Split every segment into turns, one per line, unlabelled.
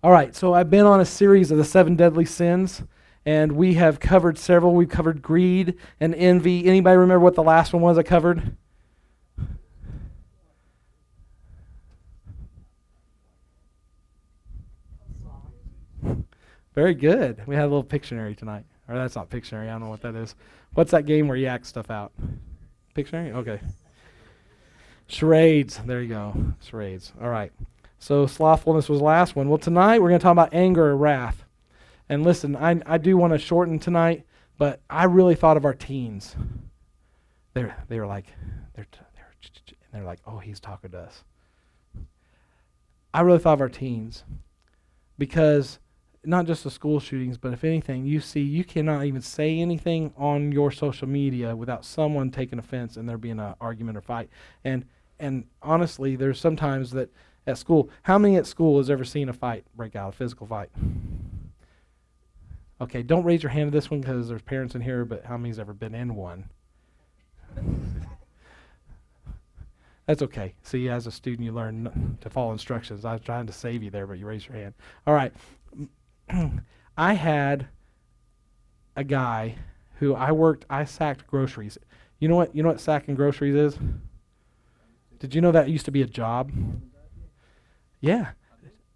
All right, so I've been on a series of the seven deadly sins, and we have covered several. We've covered greed and envy. Anybody remember what the last one was I covered? Very good. We had a little Pictionary tonight. Or that's not Pictionary. I don't know what that is. What's that game where you act stuff out? Pictionary? Okay. Charades. There you go. Charades. All right. So slothfulness was the last one. Well, tonight we're going to talk about anger or wrath. And listen, I, I do want to shorten tonight, but I really thought of our teens. They're, they were like, they're, they're, and they're like, oh, he's talking to us. I really thought of our teens because not just the school shootings, but if anything, you see, you cannot even say anything on your social media without someone taking offense and there being an argument or fight. And and honestly, there's sometimes that at school, how many at school has ever seen a fight break out, a physical fight? Okay, don't raise your hand to this one because there's parents in here, but how many's ever been in one? That's okay. See, as a student, you learn to follow instructions. I was trying to save you there, but you raised your hand. All right. I had a guy who I worked, I sacked groceries. You know what? You know what sacking groceries is? Did you know that used to be a job? Yeah.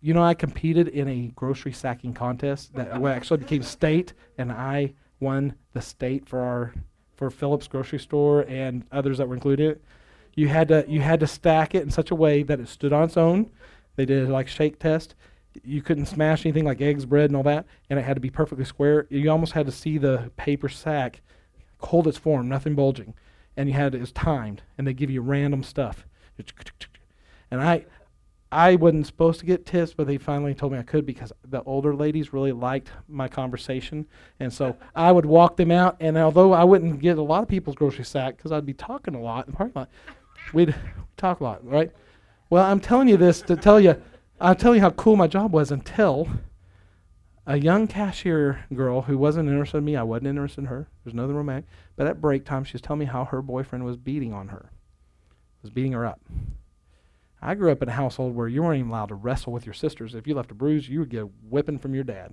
You know, I competed in a grocery sacking contest that actually became state, and I won the state for our for Phillips grocery store and others that were included. You had to you had to stack it in such a way that it stood on its own. They did like shake test. You couldn't smash anything like eggs, bread, and all that, and it had to be perfectly square. You almost had to see the paper sack hold its form, nothing bulging, and you had it was timed, and they give you random stuff. And I, I wasn't supposed to get tips, but they finally told me I could because the older ladies really liked my conversation. And so I would walk them out, and although I wouldn't get a lot of people's grocery sack because I'd be talking a lot in the parking lot, we'd talk a lot, right? Well, I'm telling you this to tell you, I'll tell you how cool my job was until a young cashier girl who wasn't interested in me, I wasn't interested in her. There's nothing romantic. But at break time, she was telling me how her boyfriend was beating on her, was beating her up. I grew up in a household where you weren't even allowed to wrestle with your sisters. If you left a bruise, you would get a whipping from your dad.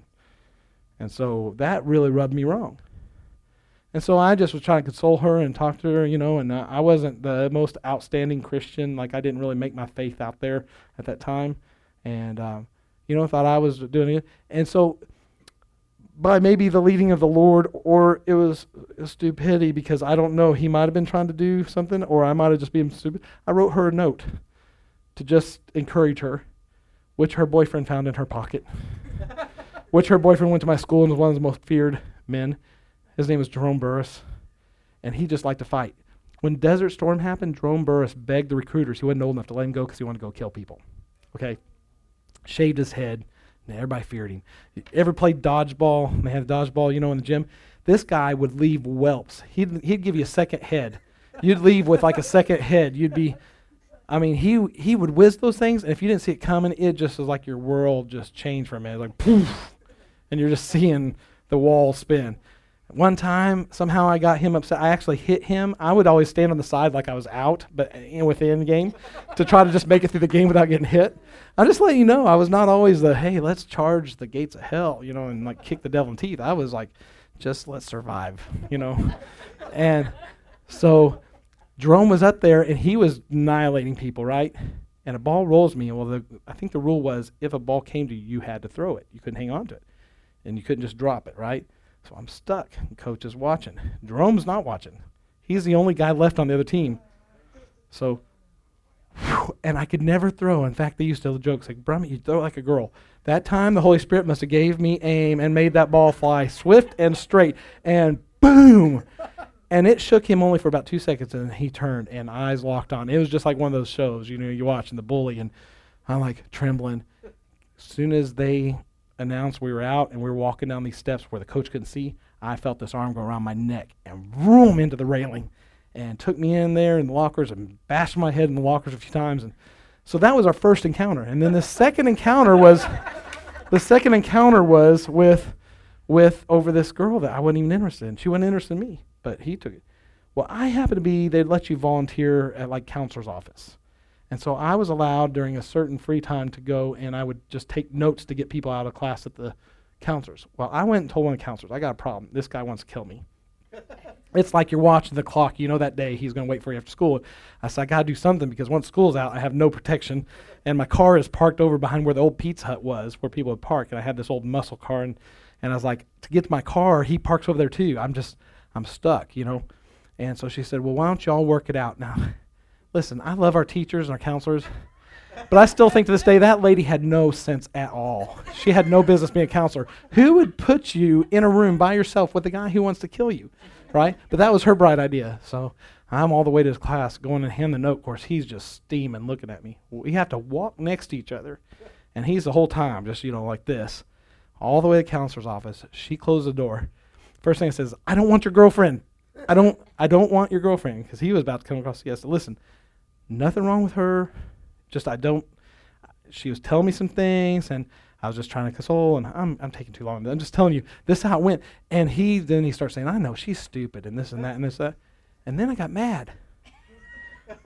And so that really rubbed me wrong. And so I just was trying to console her and talk to her, you know, and I wasn't the most outstanding Christian. Like, I didn't really make my faith out there at that time. And, um, you know, thought I was doing it. And so, by maybe the leading of the Lord, or it was stupidity because I don't know, he might have been trying to do something, or I might have just been stupid. I wrote her a note to just encourage her, which her boyfriend found in her pocket, which her boyfriend went to my school and was one of the most feared men. His name was Jerome Burris, and he just liked to fight. When Desert Storm happened, Jerome Burris begged the recruiters. He wasn't old enough to let him go because he wanted to go kill people. Okay? Shaved his head. And everybody feared him. ever played dodgeball? They had dodgeball, you know, in the gym. This guy would leave whelps. He'd, he'd give you a second head. You'd leave with like a second head. You'd be I mean, he he would whiz those things, and if you didn't see it coming, it just was like your world just changed for a minute, like poof, and you're just seeing the wall spin. One time, somehow I got him upset. I actually hit him. I would always stand on the side like I was out, but eh, in within game, to try to just make it through the game without getting hit. I'm just letting you know, I was not always the hey, let's charge the gates of hell, you know, and like kick the devil in teeth. I was like, just let's survive, you know, and so Jerome was up there and he was annihilating people, right? And a ball rolls me. Well, the, I think the rule was if a ball came to you, you had to throw it. You couldn't hang on to it. And you couldn't just drop it, right? So I'm stuck. The coach is watching. Jerome's not watching. He's the only guy left on the other team. So, whew, and I could never throw. In fact, they used to tell the jokes like, Brummy, you throw like a girl. That time, the Holy Spirit must have gave me aim and made that ball fly swift and straight. And boom! And it shook him only for about two seconds, and he turned and eyes locked on. It was just like one of those shows, you know, you watch watching the bully, and I'm like trembling. As soon as they announced we were out and we were walking down these steps where the coach couldn't see, I felt this arm go around my neck and room into the railing, and took me in there in the lockers and bashed my head in the lockers a few times. And so that was our first encounter. And then the second encounter was, the second encounter was with, with over this girl that I wasn't even interested in. She wasn't interested in me but he took it. Well, I happened to be, they'd let you volunteer at like counselor's office. And so I was allowed during a certain free time to go and I would just take notes to get people out of class at the counselors. Well, I went and told one of the counselors, I got a problem. This guy wants to kill me. it's like you're watching the clock. You know that day he's going to wait for you after school. I said, I got to do something because once school's out, I have no protection. And my car is parked over behind where the old Pizza Hut was, where people would park. And I had this old muscle car. And, and I was like, to get to my car, he parks over there too. I'm just, I'm stuck, you know. And so she said, Well, why don't y'all work it out? Now, listen, I love our teachers and our counselors, but I still think to this day that lady had no sense at all. She had no business being a counselor. Who would put you in a room by yourself with a guy who wants to kill you, right? But that was her bright idea. So I'm all the way to his class going and hand the note. Of course, he's just steaming looking at me. We have to walk next to each other. And he's the whole time just, you know, like this, all the way to the counselor's office. She closed the door. First thing he says, I don't want your girlfriend. I don't I don't want your girlfriend because he was about to come across yes. Listen, nothing wrong with her. Just I don't. She was telling me some things, and I was just trying to console. And I'm I'm taking too long. I'm just telling you this is how it went. And he then he starts saying, I know she's stupid and this and that and this that. And then I got mad.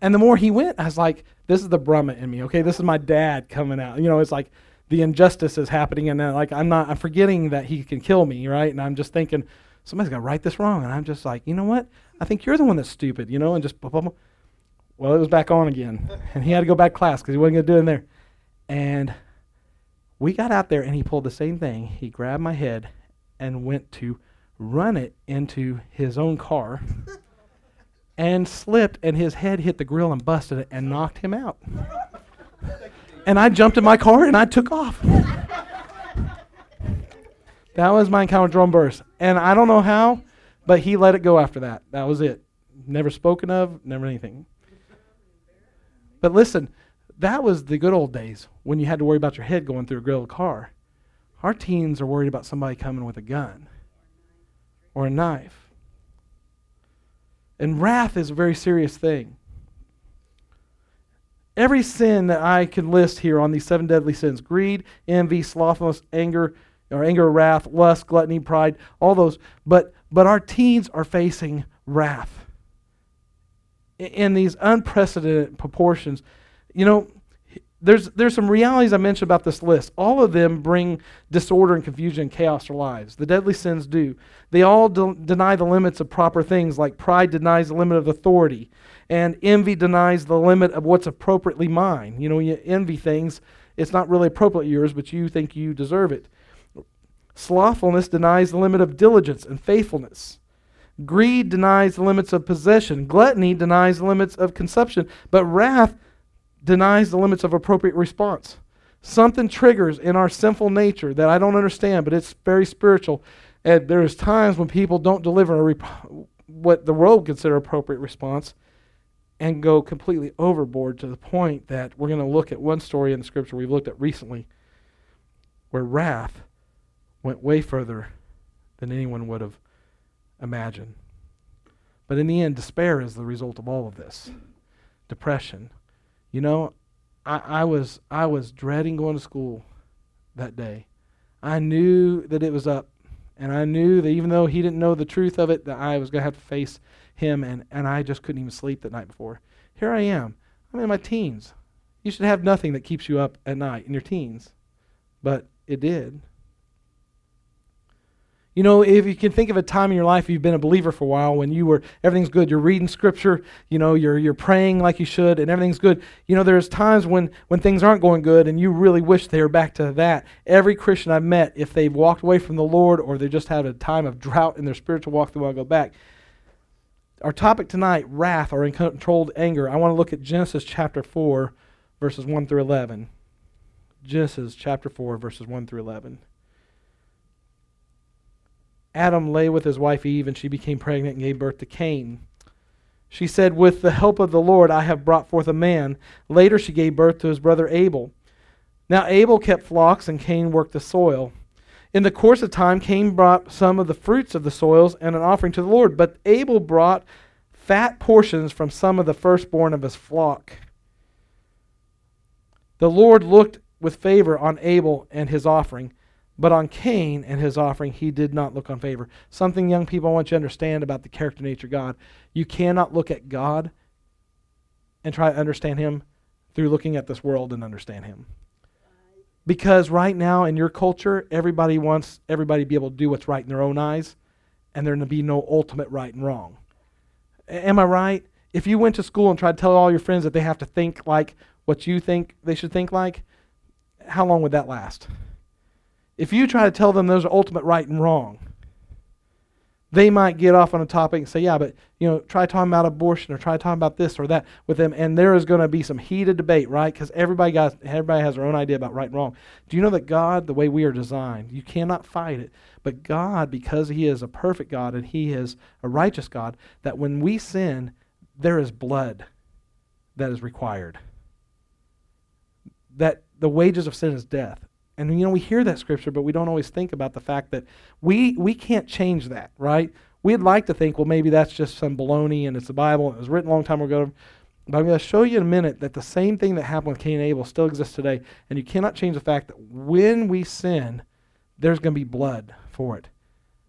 and the more he went, I was like, this is the Brahma in me. Okay, this is my dad coming out. You know, it's like the injustice is happening, and then like I'm not. I'm forgetting that he can kill me, right? And I'm just thinking somebody's to write this wrong. And I'm just like, you know what? I think you're the one that's stupid, you know, and just, blah, blah, blah. well, it was back on again. and he had to go back to class because he wasn't going to do it in there. And we got out there and he pulled the same thing. He grabbed my head and went to run it into his own car and slipped, and his head hit the grill and busted it and knocked him out. and I jumped in my car and I took off. That was my encounter with Jerome Burris. And I don't know how, but he let it go after that. That was it. Never spoken of, never anything. But listen, that was the good old days when you had to worry about your head going through a grilled car. Our teens are worried about somebody coming with a gun or a knife. And wrath is a very serious thing. Every sin that I can list here on these seven deadly sins greed, envy, slothfulness, anger, or anger, wrath, lust, gluttony, pride, all those. But but our teens are facing wrath in these unprecedented proportions. You know, there's there's some realities I mentioned about this list. All of them bring disorder and confusion and chaos to lives. The deadly sins do. They all de- deny the limits of proper things, like pride denies the limit of authority, and envy denies the limit of what's appropriately mine. You know, you envy things, it's not really appropriate yours, but you think you deserve it. Slothfulness denies the limit of diligence and faithfulness. Greed denies the limits of possession. Gluttony denies the limits of consumption. But wrath denies the limits of appropriate response. Something triggers in our sinful nature that I don't understand, but it's very spiritual. And there's times when people don't deliver rep- what the world would consider appropriate response and go completely overboard to the point that we're going to look at one story in the scripture we've looked at recently where wrath went way further than anyone would have imagined. But in the end, despair is the result of all of this. Depression. You know, I, I was I was dreading going to school that day. I knew that it was up, and I knew that even though he didn't know the truth of it, that I was going to have to face him, and, and I just couldn't even sleep that night before. Here I am. I'm in my teens. You should have nothing that keeps you up at night in your teens, but it did. You know, if you can think of a time in your life you've been a believer for a while when you were everything's good, you're reading scripture, you know, you're you're praying like you should and everything's good. You know, there's times when when things aren't going good and you really wish they were back to that. Every Christian I've met, if they've walked away from the Lord or they just had a time of drought in their spiritual walk, they want to go back. Our topic tonight, wrath or uncontrolled anger. I want to look at Genesis chapter 4, verses 1 through 11. Genesis chapter 4, verses 1 through 11. Adam lay with his wife Eve, and she became pregnant and gave birth to Cain. She said, With the help of the Lord, I have brought forth a man. Later, she gave birth to his brother Abel. Now, Abel kept flocks, and Cain worked the soil. In the course of time, Cain brought some of the fruits of the soils and an offering to the Lord, but Abel brought fat portions from some of the firstborn of his flock. The Lord looked with favor on Abel and his offering but on Cain and his offering, he did not look on favor. Something, young people, I want you to understand about the character nature of God. You cannot look at God and try to understand Him through looking at this world and understand Him. Because right now in your culture, everybody wants everybody to be able to do what's right in their own eyes, and there to be no ultimate right and wrong. A- am I right? If you went to school and tried to tell all your friends that they have to think like what you think they should think like, how long would that last? If you try to tell them those are ultimate right and wrong, they might get off on a topic and say, yeah, but you know, try talking about abortion or try talking about this or that with them, and there is going to be some heated debate, right? Because everybody got everybody has their own idea about right and wrong. Do you know that God, the way we are designed, you cannot fight it. But God, because He is a perfect God and He is a righteous God, that when we sin, there is blood that is required. That the wages of sin is death. And you know, we hear that scripture, but we don't always think about the fact that we we can't change that, right? We'd like to think, well, maybe that's just some baloney and it's the Bible and it was written a long time ago. But I'm going to show you in a minute that the same thing that happened with Cain and Abel still exists today. And you cannot change the fact that when we sin, there's going to be blood for it.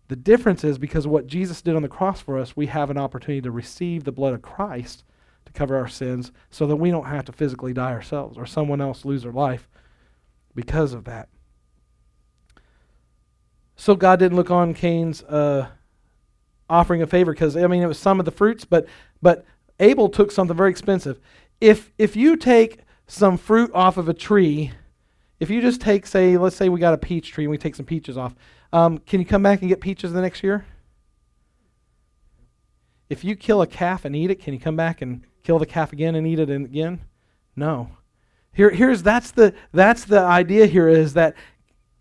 The difference is because of what Jesus did on the cross for us, we have an opportunity to receive the blood of Christ to cover our sins so that we don't have to physically die ourselves or someone else lose their life because of that. So God didn't look on Cain's uh, offering a favor because I mean it was some of the fruits, but but Abel took something very expensive. If if you take some fruit off of a tree, if you just take say let's say we got a peach tree and we take some peaches off, um, can you come back and get peaches the next year? If you kill a calf and eat it, can you come back and kill the calf again and eat it again? No. Here, here's that's the that's the idea here is that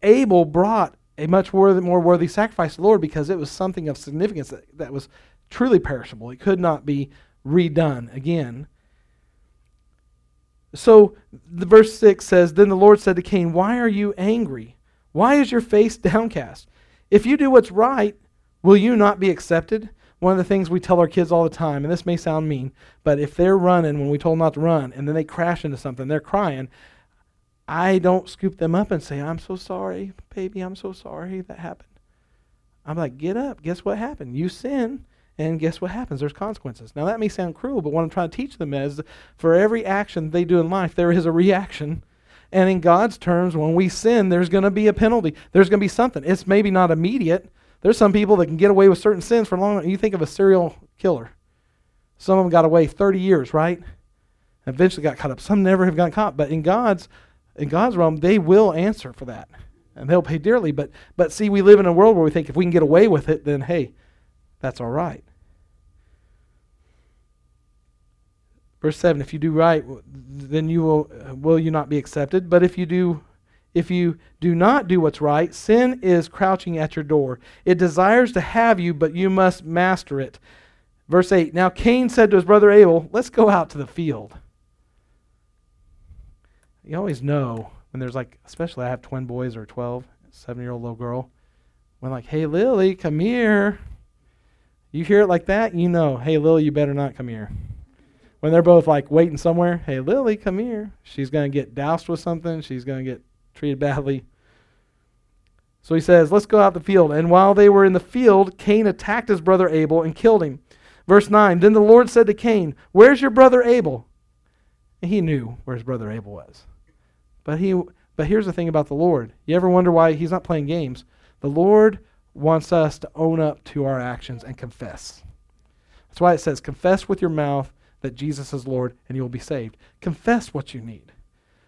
Abel brought a much worthy, more worthy sacrifice to the Lord because it was something of significance that, that was truly perishable. It could not be redone again. So the verse 6 says, Then the Lord said to Cain, Why are you angry? Why is your face downcast? If you do what's right, will you not be accepted? One of the things we tell our kids all the time, and this may sound mean, but if they're running when we told them not to run and then they crash into something, they're crying, I don't scoop them up and say, I'm so sorry, baby, I'm so sorry that happened. I'm like, get up. Guess what happened? You sin, and guess what happens? There's consequences. Now, that may sound cruel, but what I'm trying to teach them is for every action they do in life, there is a reaction. And in God's terms, when we sin, there's going to be a penalty. There's going to be something. It's maybe not immediate. There's some people that can get away with certain sins for a long. You think of a serial killer. Some of them got away 30 years, right? Eventually got caught up. Some never have gotten caught. But in God's in God's realm, they will answer for that. And they'll pay dearly. But but see, we live in a world where we think if we can get away with it, then hey, that's all right. Verse 7, if you do right, then you will uh, will you not be accepted? But if you do if you do not do what's right, sin is crouching at your door. It desires to have you, but you must master it. Verse 8 Now Cain said to his brother Abel, Let's go out to the field. You always know when there's like, especially I have twin boys or 12, seven year old little girl, when like, Hey, Lily, come here. You hear it like that, you know, Hey, Lily, you better not come here. When they're both like waiting somewhere, Hey, Lily, come here. She's going to get doused with something. She's going to get treated badly. So he says, Let's go out the field. And while they were in the field, Cain attacked his brother Abel and killed him. Verse 9 Then the Lord said to Cain, Where's your brother Abel? And he knew where his brother Abel was. But, he, but here's the thing about the Lord. You ever wonder why he's not playing games? The Lord wants us to own up to our actions and confess. That's why it says, Confess with your mouth that Jesus is Lord and you will be saved. Confess what you need.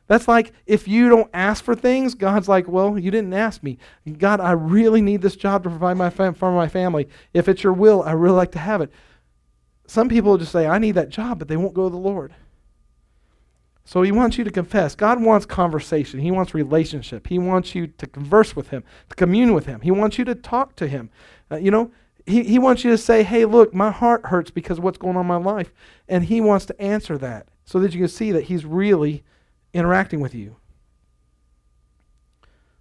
That's like if you don't ask for things, God's like, well, you didn't ask me. God, I really need this job to provide my fam- for my family. If it's your will, I really like to have it. Some people just say, I need that job, but they won't go to the Lord. So he wants you to confess. God wants conversation. He wants relationship. He wants you to converse with him, to commune with him. He wants you to talk to him. Uh, you know, he, he wants you to say, hey, look, my heart hurts because of what's going on in my life. And he wants to answer that so that you can see that he's really interacting with you.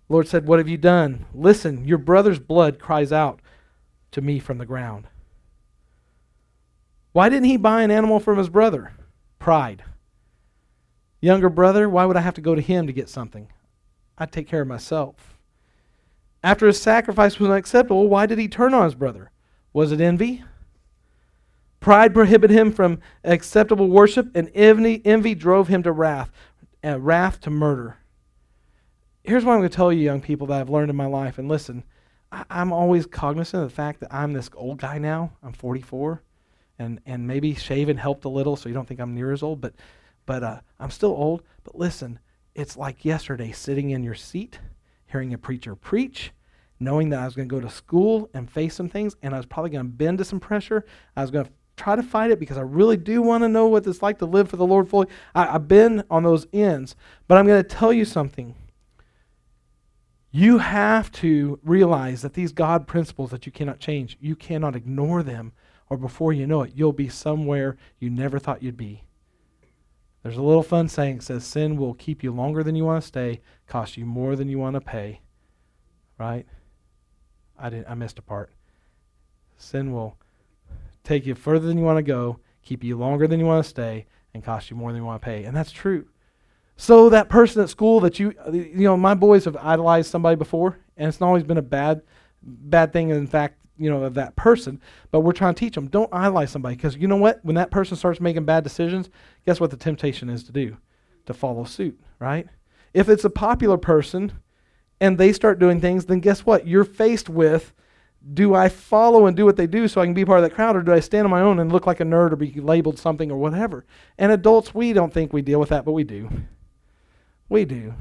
Lord said, What have you done? Listen, your brother's blood cries out to me from the ground. Why didn't he buy an animal from his brother? Pride. Younger brother, why would I have to go to him to get something? I'd take care of myself. After his sacrifice was unacceptable, why did he turn on his brother? Was it envy? Pride prohibited him from acceptable worship, and envy, envy drove him to wrath, uh, wrath to murder. Here's what I'm going to tell you, young people, that I've learned in my life. And listen, I, I'm always cognizant of the fact that I'm this old guy now. I'm 44, and and maybe shaving helped a little, so you don't think I'm near as old. But but uh, I'm still old. But listen, it's like yesterday, sitting in your seat, hearing a preacher preach knowing that I was going to go to school and face some things, and I was probably going to bend to some pressure. I was going to try to fight it because I really do want to know what it's like to live for the Lord fully. I, have been on those ends, but I'm going to tell you something. You have to realize that these God principles that you cannot change, you cannot ignore them, or before you know it, you'll be somewhere you never thought you'd be. There's a little fun saying that says sin will keep you longer than you want to stay, cost you more than you want to pay. Right? I didn't I missed a part. Sin will take you further than you want to go, keep you longer than you want to stay, and cost you more than you want to pay. And that's true. So that person at school that you uh, you know, my boys have idolized somebody before, and it's not always been a bad bad thing in fact, you know, of that person, but we're trying to teach them don't idolize somebody because you know what? When that person starts making bad decisions, guess what the temptation is to do? To follow suit, right? If it's a popular person, and they start doing things, then guess what? You're faced with do I follow and do what they do so I can be part of that crowd, or do I stand on my own and look like a nerd or be labeled something or whatever? And adults, we don't think we deal with that, but we do. We do.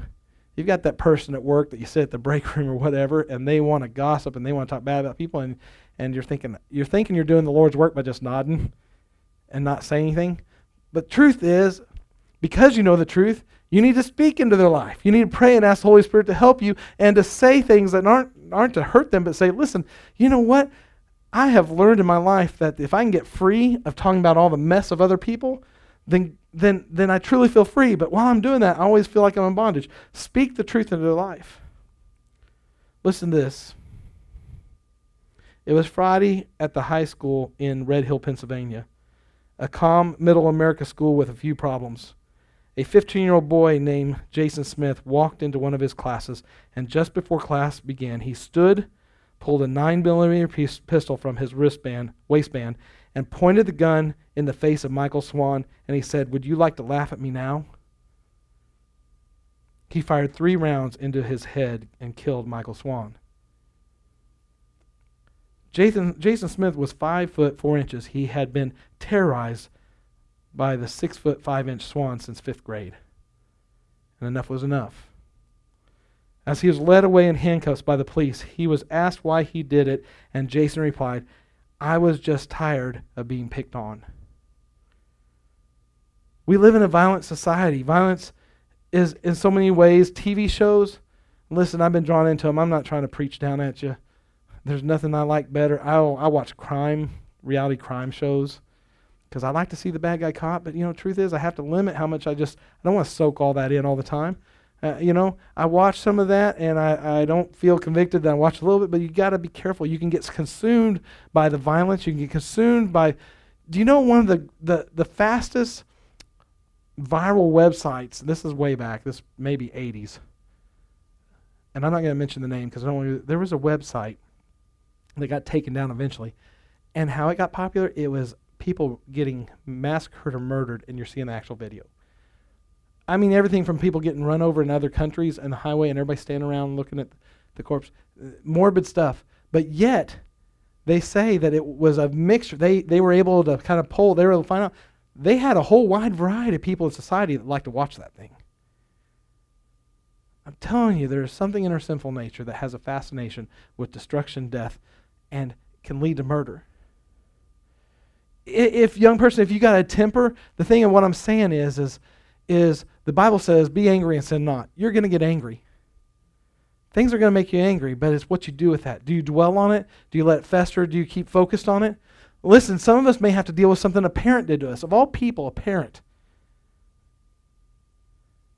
You've got that person at work that you sit at the break room or whatever, and they want to gossip and they want to talk bad about people, and, and you're thinking you're thinking you're doing the Lord's work by just nodding and not saying anything. But truth is, because you know the truth, you need to speak into their life. You need to pray and ask the Holy Spirit to help you and to say things that aren't, aren't to hurt them, but say, listen, you know what? I have learned in my life that if I can get free of talking about all the mess of other people, then, then, then I truly feel free. But while I'm doing that, I always feel like I'm in bondage. Speak the truth into their life. Listen to this. It was Friday at the high school in Red Hill, Pennsylvania, a calm middle America school with a few problems. A 15 year old boy named Jason Smith walked into one of his classes, and just before class began, he stood, pulled a 9 millimeter piece, pistol from his wristband, waistband, and pointed the gun in the face of Michael Swan, and he said, Would you like to laugh at me now? He fired three rounds into his head and killed Michael Swan. Jason, Jason Smith was five foot four inches. He had been terrorized by the six foot five inch swan since fifth grade. And enough was enough. As he was led away in handcuffs by the police, he was asked why he did it, and Jason replied, I was just tired of being picked on. We live in a violent society. Violence is, in so many ways, TV shows. Listen, I've been drawn into them. I'm not trying to preach down at you. There's nothing I like better. I I watch crime, reality crime shows because I like to see the bad guy caught. But you know, truth is, I have to limit how much I just. I don't want to soak all that in all the time. Uh, you know, I watch some of that and I, I don't feel convicted that I watch a little bit, but you got to be careful. You can get consumed by the violence. You can get consumed by. Do you know one of the, the, the fastest viral websites? This is way back. This maybe 80s. And I'm not going to mention the name because. There was a website that got taken down eventually. And how it got popular, it was people getting massacred or murdered, and you're seeing the actual video. I mean, everything from people getting run over in other countries and the highway, and everybody standing around looking at the corpse, uh, morbid stuff. But yet, they say that it was a mixture. They they were able to kind of pull. They were able to find out. They had a whole wide variety of people in society that like to watch that thing. I'm telling you, there's something in our sinful nature that has a fascination with destruction, death, and can lead to murder if young person, if you got a temper, the thing and what I'm saying is, is, is the Bible says, "Be angry and sin not." You're going to get angry. Things are going to make you angry, but it's what you do with that. Do you dwell on it? Do you let it fester? Do you keep focused on it? Listen, some of us may have to deal with something a parent did to us. Of all people, a parent.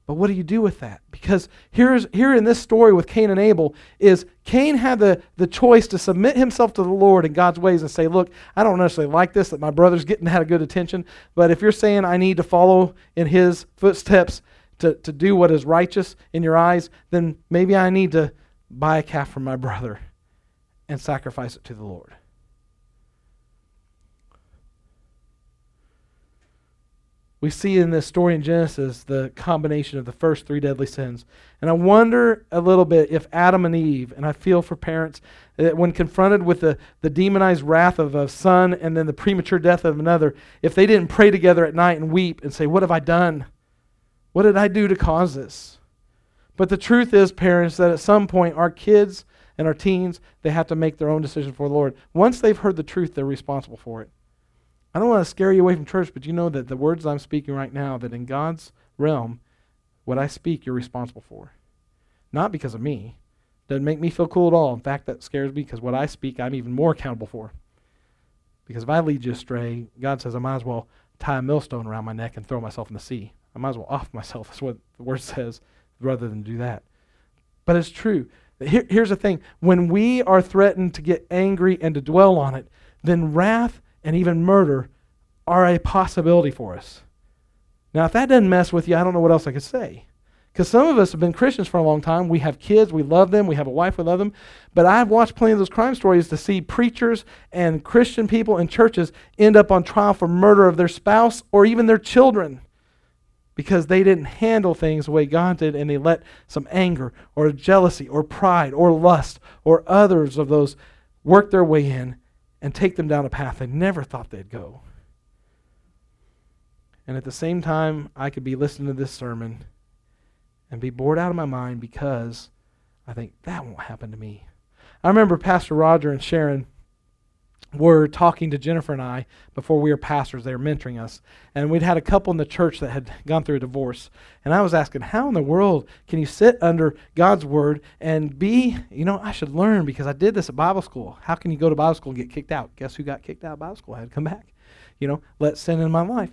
But what do you do with that? Because here's here in this story with Cain and Abel is Cain had the, the choice to submit himself to the Lord in God's ways and say, Look, I don't necessarily like this that my brother's getting that a good attention, but if you're saying I need to follow in his footsteps to, to do what is righteous in your eyes, then maybe I need to buy a calf from my brother and sacrifice it to the Lord. We see in this story in Genesis the combination of the first three deadly sins. And I wonder a little bit if Adam and Eve, and I feel for parents, that when confronted with the, the demonized wrath of a son and then the premature death of another, if they didn't pray together at night and weep and say, What have I done? What did I do to cause this? But the truth is, parents, that at some point our kids and our teens, they have to make their own decision for the Lord. Once they've heard the truth, they're responsible for it. I don't want to scare you away from church, but you know that the words I'm speaking right now, that in God's realm, what I speak, you're responsible for. Not because of me. Doesn't make me feel cool at all. In fact, that scares me because what I speak, I'm even more accountable for. Because if I lead you astray, God says I might as well tie a millstone around my neck and throw myself in the sea. I might as well off myself. That's what the word says, rather than do that. But it's true. Here, here's the thing when we are threatened to get angry and to dwell on it, then wrath and even murder are a possibility for us. Now, if that doesn't mess with you, I don't know what else I could say. Because some of us have been Christians for a long time. We have kids, we love them, we have a wife, we love them. But I've watched plenty of those crime stories to see preachers and Christian people in churches end up on trial for murder of their spouse or even their children because they didn't handle things the way God did and they let some anger or jealousy or pride or lust or others of those work their way in and take them down a path they never thought they'd go. And at the same time, I could be listening to this sermon and be bored out of my mind because I think that won't happen to me. I remember Pastor Roger and Sharon were talking to Jennifer and I before we were pastors. They were mentoring us. And we'd had a couple in the church that had gone through a divorce. And I was asking, how in the world can you sit under God's word and be, you know, I should learn because I did this at Bible school. How can you go to Bible school and get kicked out? Guess who got kicked out of Bible school? I had to come back. You know, let sin in my life.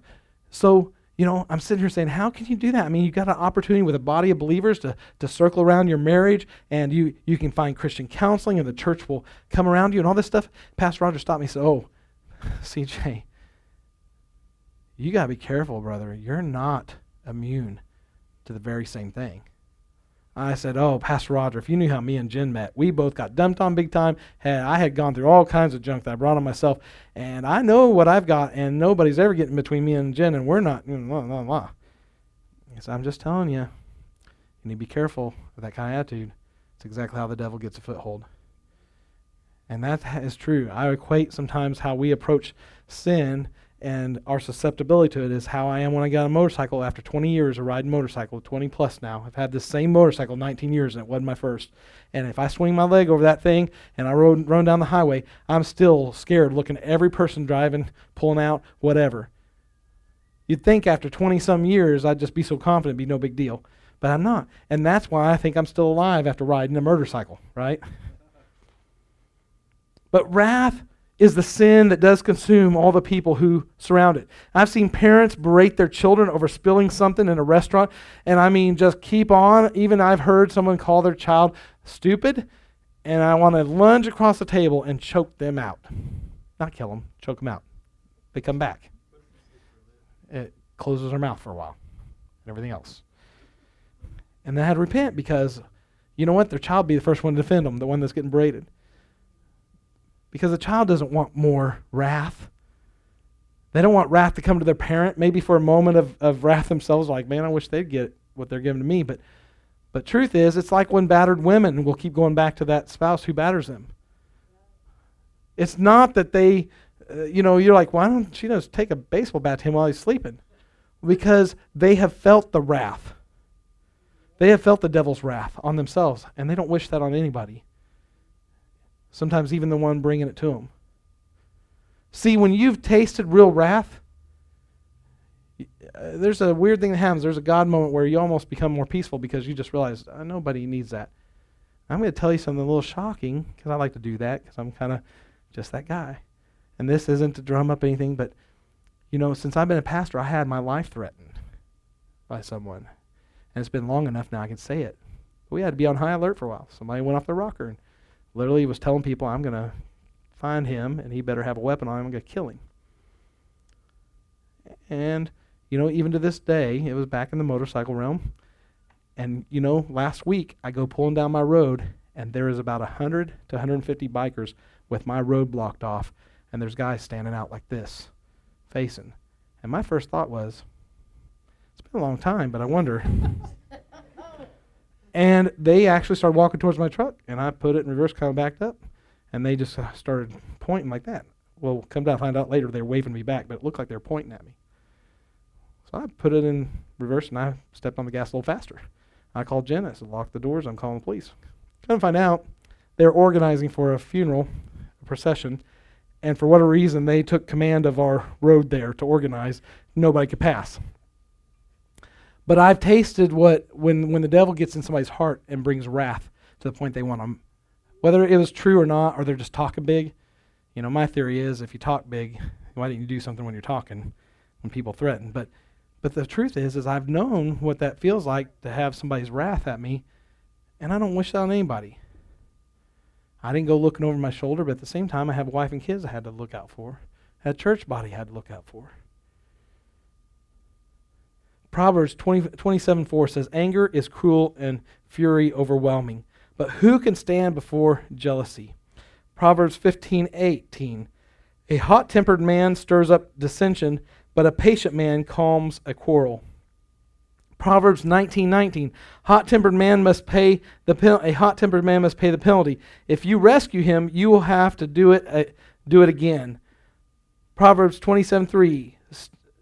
So you know, I'm sitting here saying, how can you do that? I mean, you've got an opportunity with a body of believers to, to circle around your marriage, and you, you can find Christian counseling, and the church will come around you and all this stuff. Pastor Roger stopped me and said, Oh, CJ, you got to be careful, brother. You're not immune to the very same thing. I said, "Oh, Pastor Roger, if you knew how me and Jen met, we both got dumped on big time. Had I had gone through all kinds of junk that I brought on myself, and I know what I've got, and nobody's ever getting between me and Jen, and we're not." Blah, blah, blah. So I'm just telling you, you need to be careful with that kind of attitude. It's exactly how the devil gets a foothold. And that is true. I equate sometimes how we approach sin and our susceptibility to it is how I am when I got a motorcycle after 20 years of riding motorcycle, 20 plus now. I've had this same motorcycle 19 years and it wasn't my first. And if I swing my leg over that thing and I rode run down the highway, I'm still scared looking at every person driving, pulling out, whatever. You'd think after 20 some years I'd just be so confident be no big deal. But I'm not. And that's why I think I'm still alive after riding a motorcycle, right? But wrath is the sin that does consume all the people who surround it. I've seen parents berate their children over spilling something in a restaurant, and I mean, just keep on. Even I've heard someone call their child stupid, and I want to lunge across the table and choke them out. Not kill them, choke them out. They come back. It closes their mouth for a while, and everything else. And they had to repent because, you know what? Their child be the first one to defend them, the one that's getting berated. Because a child doesn't want more wrath. They don't want wrath to come to their parent, maybe for a moment of, of wrath themselves, like, man, I wish they'd get what they're giving to me. But, but truth is, it's like when battered women will keep going back to that spouse who batters them. It's not that they, uh, you know, you're like, why don't she just take a baseball bat to him while he's sleeping? Because they have felt the wrath. They have felt the devil's wrath on themselves, and they don't wish that on anybody sometimes even the one bringing it to them. See, when you've tasted real wrath, uh, there's a weird thing that happens. There's a God moment where you almost become more peaceful because you just realize uh, nobody needs that. I'm going to tell you something a little shocking because I like to do that because I'm kind of just that guy. And this isn't to drum up anything, but you know, since I've been a pastor, I had my life threatened by someone. And it's been long enough now I can say it. We had to be on high alert for a while. Somebody went off the rocker and literally was telling people, I'm going to find him and he better have a weapon on him. I'm going to kill him. And, you know, even to this day, it was back in the motorcycle realm. And, you know, last week I go pulling down my road and there is about 100 to 150 bikers with my road blocked off. And there's guys standing out like this, facing. And my first thought was, It's been a long time, but I wonder. and they actually started walking towards my truck, and I put it in reverse, kind of backed up, and they just uh, started pointing like that. Well, come down, find out later they were waving me back, but it looked like they were pointing at me. So I put it in reverse, and I stepped on the gas a little faster. I called Jen. I said, "Lock the doors. I'm calling the police." Come find out, they're organizing for a funeral, a procession, and for whatever reason, they took command of our road there to organize. Nobody could pass. But I've tasted what when when the devil gets in somebody's heart and brings wrath to the point they want them, whether it was true or not, or they're just talking big. You know, my theory is if you talk big, why didn't you do something when you're talking, when people threaten? But but the truth is, is I've known what that feels like to have somebody's wrath at me, and I don't wish that on anybody. I didn't go looking over my shoulder, but at the same time, I have a wife and kids I had to look out for. I had a church body I had to look out for. Proverbs 20, 27 4 says, Anger is cruel and fury overwhelming, but who can stand before jealousy? Proverbs 15 18. A hot tempered man stirs up dissension, but a patient man calms a quarrel. Proverbs 19:19 Hot-tempered man must pay the pen- a hot-tempered man must pay the penalty. If you rescue him, you will have to do it uh, do it again. Proverbs 27:3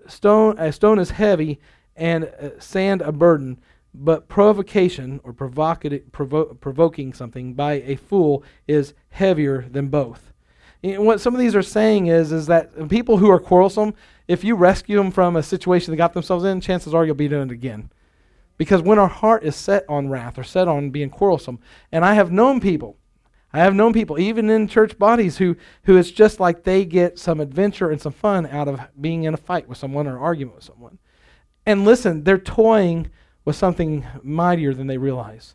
Stone a stone is heavy and uh, sand a burden, but provocation or provo- provoking something by a fool is heavier than both. And what some of these are saying is is that people who are quarrelsome, if you rescue them from a situation they got themselves in, chances are you'll be doing it again. Because when our heart is set on wrath or set on being quarrelsome, and I have known people, I have known people, even in church bodies, who, who it's just like they get some adventure and some fun out of being in a fight with someone or an argument with someone. And listen, they're toying with something mightier than they realize.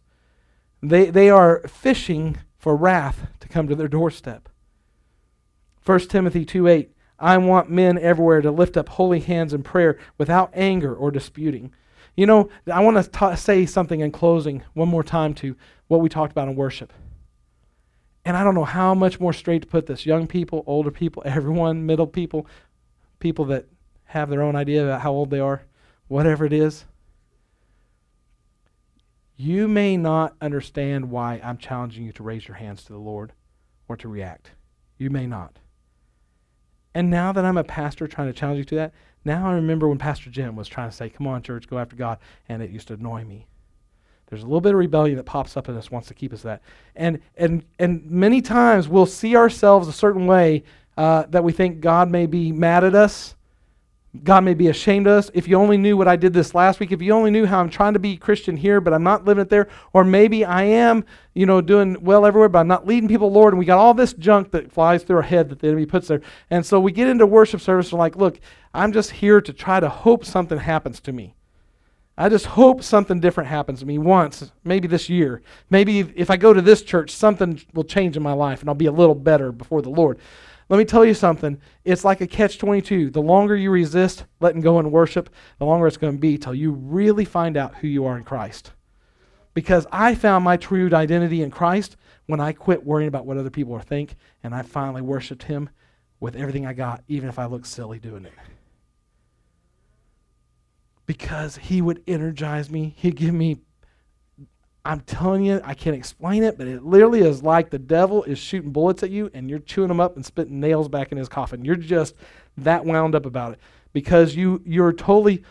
They, they are fishing for wrath to come to their doorstep. 1 Timothy 2 8 I want men everywhere to lift up holy hands in prayer without anger or disputing. You know, I want to ta- say something in closing one more time to what we talked about in worship. And I don't know how much more straight to put this. Young people, older people, everyone, middle people, people that have their own idea about how old they are, whatever it is. You may not understand why I'm challenging you to raise your hands to the Lord or to react. You may not. And now that I'm a pastor trying to challenge you to that, now I remember when Pastor Jim was trying to say, Come on, church, go after God, and it used to annoy me. There's a little bit of rebellion that pops up in us, wants to keep us that. And, and, and many times we'll see ourselves a certain way uh, that we think God may be mad at us God may be ashamed of us. If you only knew what I did this last week, if you only knew how I'm trying to be Christian here, but I'm not living it there, or maybe I am, you know, doing well everywhere, but I'm not leading people, Lord, and we got all this junk that flies through our head that the enemy puts there. And so we get into worship service and like, look, I'm just here to try to hope something happens to me. I just hope something different happens to me once, maybe this year. Maybe if I go to this church, something will change in my life and I'll be a little better before the Lord. Let me tell you something. It's like a catch 22. The longer you resist letting go and worship, the longer it's going to be till you really find out who you are in Christ. Because I found my true identity in Christ when I quit worrying about what other people are think and I finally worshiped him with everything I got, even if I look silly doing it. Because he would energize me, he'd give me I'm telling you, I can't explain it, but it literally is like the devil is shooting bullets at you and you're chewing them up and spitting nails back in his coffin. You're just that wound up about it because you you're totally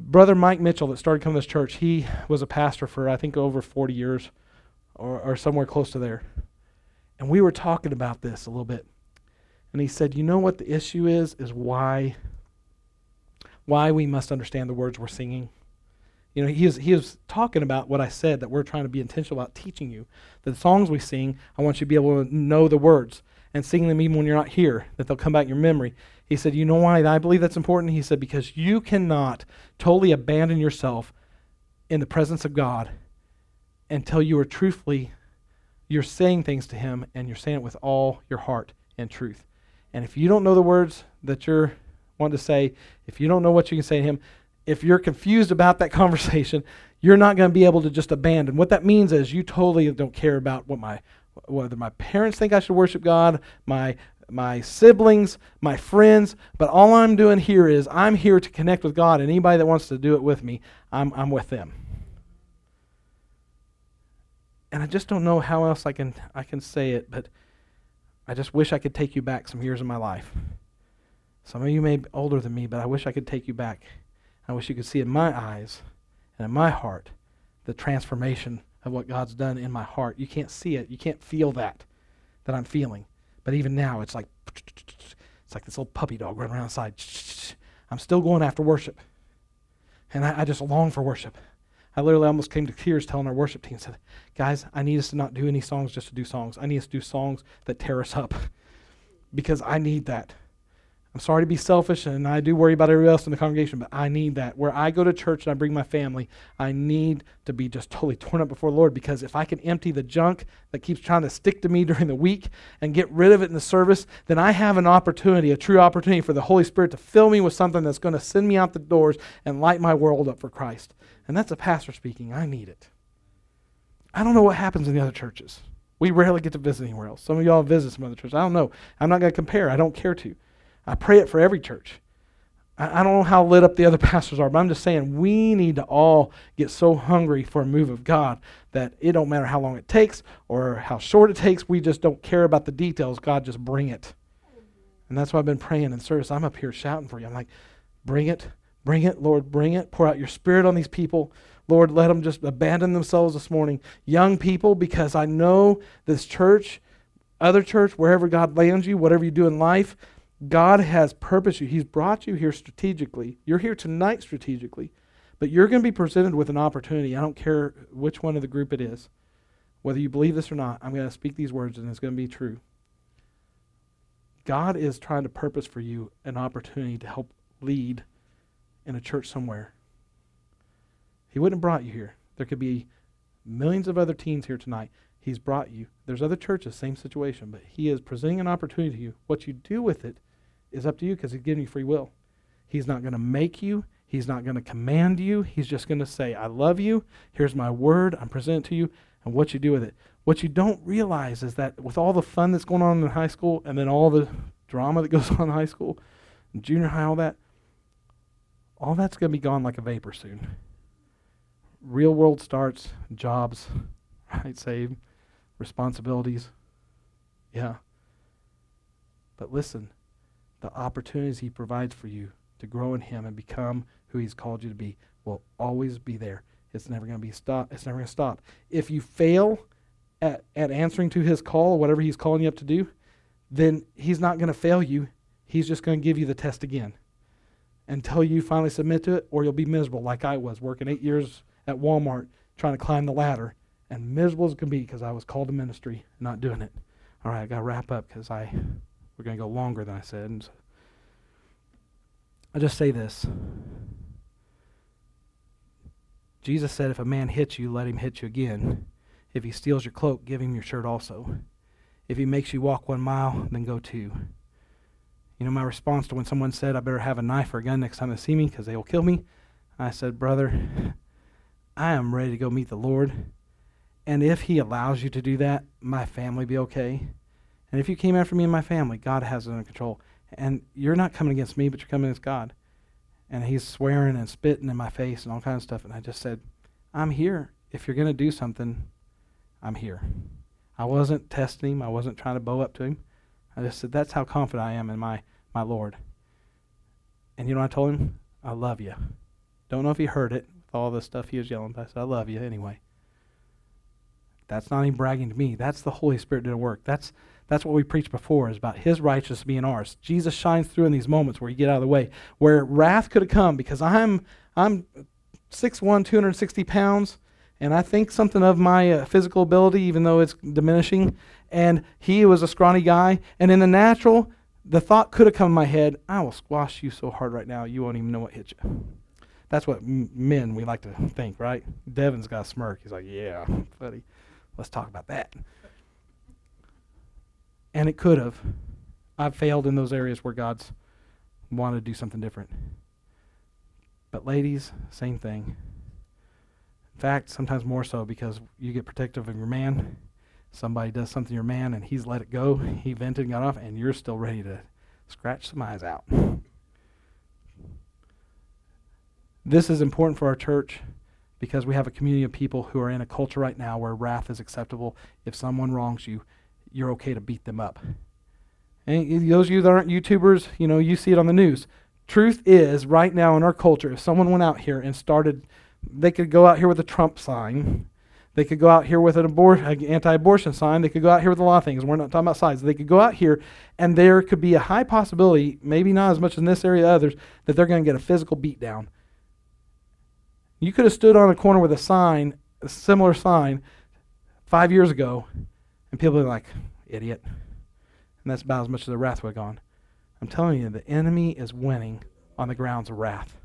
brother Mike Mitchell that started coming to this church. He was a pastor for I think over 40 years or, or somewhere close to there. And we were talking about this a little bit. And he said, "You know what the issue is is why why we must understand the words we're singing." You know, he is, he is talking about what I said that we're trying to be intentional about teaching you. The songs we sing, I want you to be able to know the words and sing them even when you're not here, that they'll come back in your memory. He said, You know why I believe that's important? He said, Because you cannot totally abandon yourself in the presence of God until you are truthfully, you're saying things to Him and you're saying it with all your heart and truth. And if you don't know the words that you're wanting to say, if you don't know what you can say to Him, if you're confused about that conversation, you're not going to be able to just abandon. What that means is you totally don't care about what my whether my parents think I should worship God, my my siblings, my friends, but all I'm doing here is I'm here to connect with God, and anybody that wants to do it with me, I'm, I'm with them. And I just don't know how else I can, I can say it, but I just wish I could take you back some years of my life. Some of you may be older than me, but I wish I could take you back. I wish you could see in my eyes and in my heart the transformation of what God's done in my heart. You can't see it. You can't feel that that I'm feeling. But even now, it's like it's like this little puppy dog running around outside. I'm still going after worship, and I, I just long for worship. I literally almost came to tears telling our worship team, said, "Guys, I need us to not do any songs just to do songs. I need us to do songs that tear us up, because I need that." I'm sorry to be selfish, and I do worry about everybody else in the congregation, but I need that. Where I go to church and I bring my family, I need to be just totally torn up before the Lord because if I can empty the junk that keeps trying to stick to me during the week and get rid of it in the service, then I have an opportunity, a true opportunity for the Holy Spirit to fill me with something that's going to send me out the doors and light my world up for Christ. And that's a pastor speaking. I need it. I don't know what happens in the other churches. We rarely get to visit anywhere else. Some of y'all visit some other churches. I don't know. I'm not going to compare. I don't care to. I pray it for every church. I, I don't know how lit up the other pastors are, but I'm just saying we need to all get so hungry for a move of God that it don't matter how long it takes or how short it takes. We just don't care about the details. God, just bring it. And that's why I've been praying in service. I'm up here shouting for you. I'm like, bring it, bring it, Lord, bring it. Pour out your spirit on these people. Lord, let them just abandon themselves this morning. Young people, because I know this church, other church, wherever God lands you, whatever you do in life, God has purposed you. He's brought you here strategically. You're here tonight strategically, but you're going to be presented with an opportunity. I don't care which one of the group it is. Whether you believe this or not, I'm going to speak these words and it's going to be true. God is trying to purpose for you an opportunity to help lead in a church somewhere. He wouldn't have brought you here. There could be millions of other teens here tonight. He's brought you. There's other churches, same situation, but He is presenting an opportunity to you. What you do with it is up to you because He's giving you free will. He's not going to make you, He's not going to command you. He's just going to say, I love you. Here's my word. I'm presenting to you, and what you do with it. What you don't realize is that with all the fun that's going on in high school and then all the drama that goes on in high school, junior high, all that, all that's going to be gone like a vapor soon. Real world starts, jobs, right? Save, responsibilities. Yeah. But listen, the opportunities He provides for you to grow in Him and become who He's called you to be will always be there. It's never going to be stop. It's never going to stop. If you fail at, at answering to His call, or whatever He's calling you up to do, then He's not going to fail you. He's just going to give you the test again until you finally submit to it, or you'll be miserable like I was working eight years at Walmart trying to climb the ladder and miserable as can be because I was called to ministry, not doing it. All right, I got to wrap up because I we're going to go longer than I said. And I just say this. Jesus said, if a man hits you, let him hit you again. If he steals your cloak, give him your shirt also. If he makes you walk one mile, then go two. You know, my response to when someone said, I better have a knife or a gun next time they see me because they will kill me, I said, Brother, I am ready to go meet the Lord. And if He allows you to do that, my family be okay. And if you came after me and my family, God has it under control. And you're not coming against me, but you're coming against God. And He's swearing and spitting in my face and all kinds of stuff. And I just said, I'm here. If you're going to do something, I'm here. I wasn't testing him. I wasn't trying to bow up to him. I just said, that's how confident I am in my, my Lord. And you know what I told him? I love you. Don't know if he heard it with all the stuff he was yelling, but I said, I love you anyway. That's not even bragging to me. That's the Holy Spirit doing work. That's that's what we preached before is about his righteousness being ours. Jesus shines through in these moments where you get out of the way. Where wrath could have come because I'm I'm 6'1, 260 pounds, and I think something of my uh, physical ability, even though it's diminishing. And he was a scrawny guy. And in the natural, the thought could have come in my head, I will squash you so hard right now, you won't even know what hit you. That's what m- men we like to think, right? Devin's got a smirk. He's like, yeah, buddy. Let's talk about that. And it could have. I've failed in those areas where God's wanted to do something different. But ladies, same thing. In fact, sometimes more so because you get protective of your man. somebody does something to your man and he's let it go, he vented and got off, and you're still ready to scratch some eyes out. This is important for our church because we have a community of people who are in a culture right now where wrath is acceptable. If someone wrongs you, you're okay to beat them up. And those of you that aren't YouTubers, you know, you see it on the news. Truth is, right now in our culture, if someone went out here and started, they could go out here with a Trump sign. They could go out here with an abor- anti-abortion sign. They could go out here with a lot of things. We're not talking about sides. They could go out here, and there could be a high possibility, maybe not as much in this area others, that they're going to get a physical beatdown you could have stood on a corner with a sign, a similar sign, five years ago, and people are like, idiot. And that's about as much as the wrath would have gone. I'm telling you, the enemy is winning on the grounds of wrath.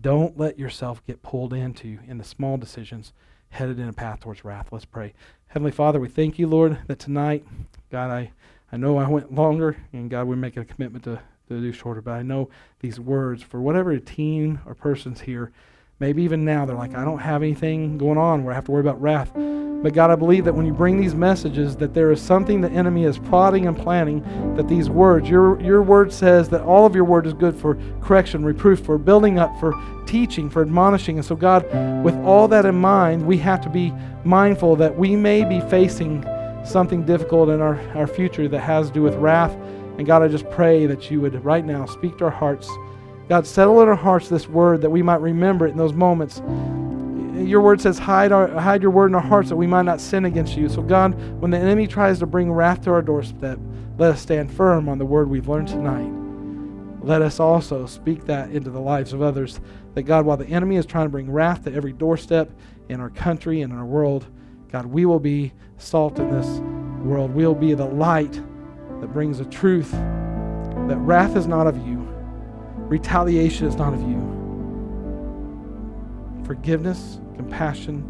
Don't let yourself get pulled into in the small decisions headed in a path towards wrath. Let's pray. Heavenly Father, we thank you, Lord, that tonight, God, I, I know I went longer, and God, we're making a commitment to, to do shorter, but I know these words, for whatever teen or person's here, Maybe even now they're like, I don't have anything going on where I have to worry about wrath. But God, I believe that when you bring these messages, that there is something the enemy is plotting and planning, that these words, your, your word says that all of your word is good for correction, reproof, for building up, for teaching, for admonishing. And so, God, with all that in mind, we have to be mindful that we may be facing something difficult in our, our future that has to do with wrath. And God, I just pray that you would right now speak to our hearts. God, settle in our hearts this word that we might remember it in those moments. Your word says, hide, our, hide your word in our hearts that we might not sin against you. So, God, when the enemy tries to bring wrath to our doorstep, let us stand firm on the word we've learned tonight. Let us also speak that into the lives of others. That, God, while the enemy is trying to bring wrath to every doorstep in our country and in our world, God, we will be salt in this world. We'll be the light that brings the truth that wrath is not of you Retaliation is not of you. Forgiveness, compassion,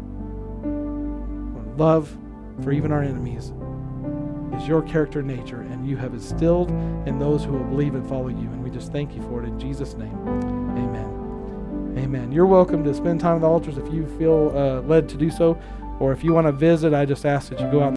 love for even our enemies is your character and nature, and you have instilled in those who will believe and follow you. And we just thank you for it in Jesus' name. Amen. Amen. You're welcome to spend time at the altars if you feel uh, led to do so, or if you want to visit, I just ask that you go out.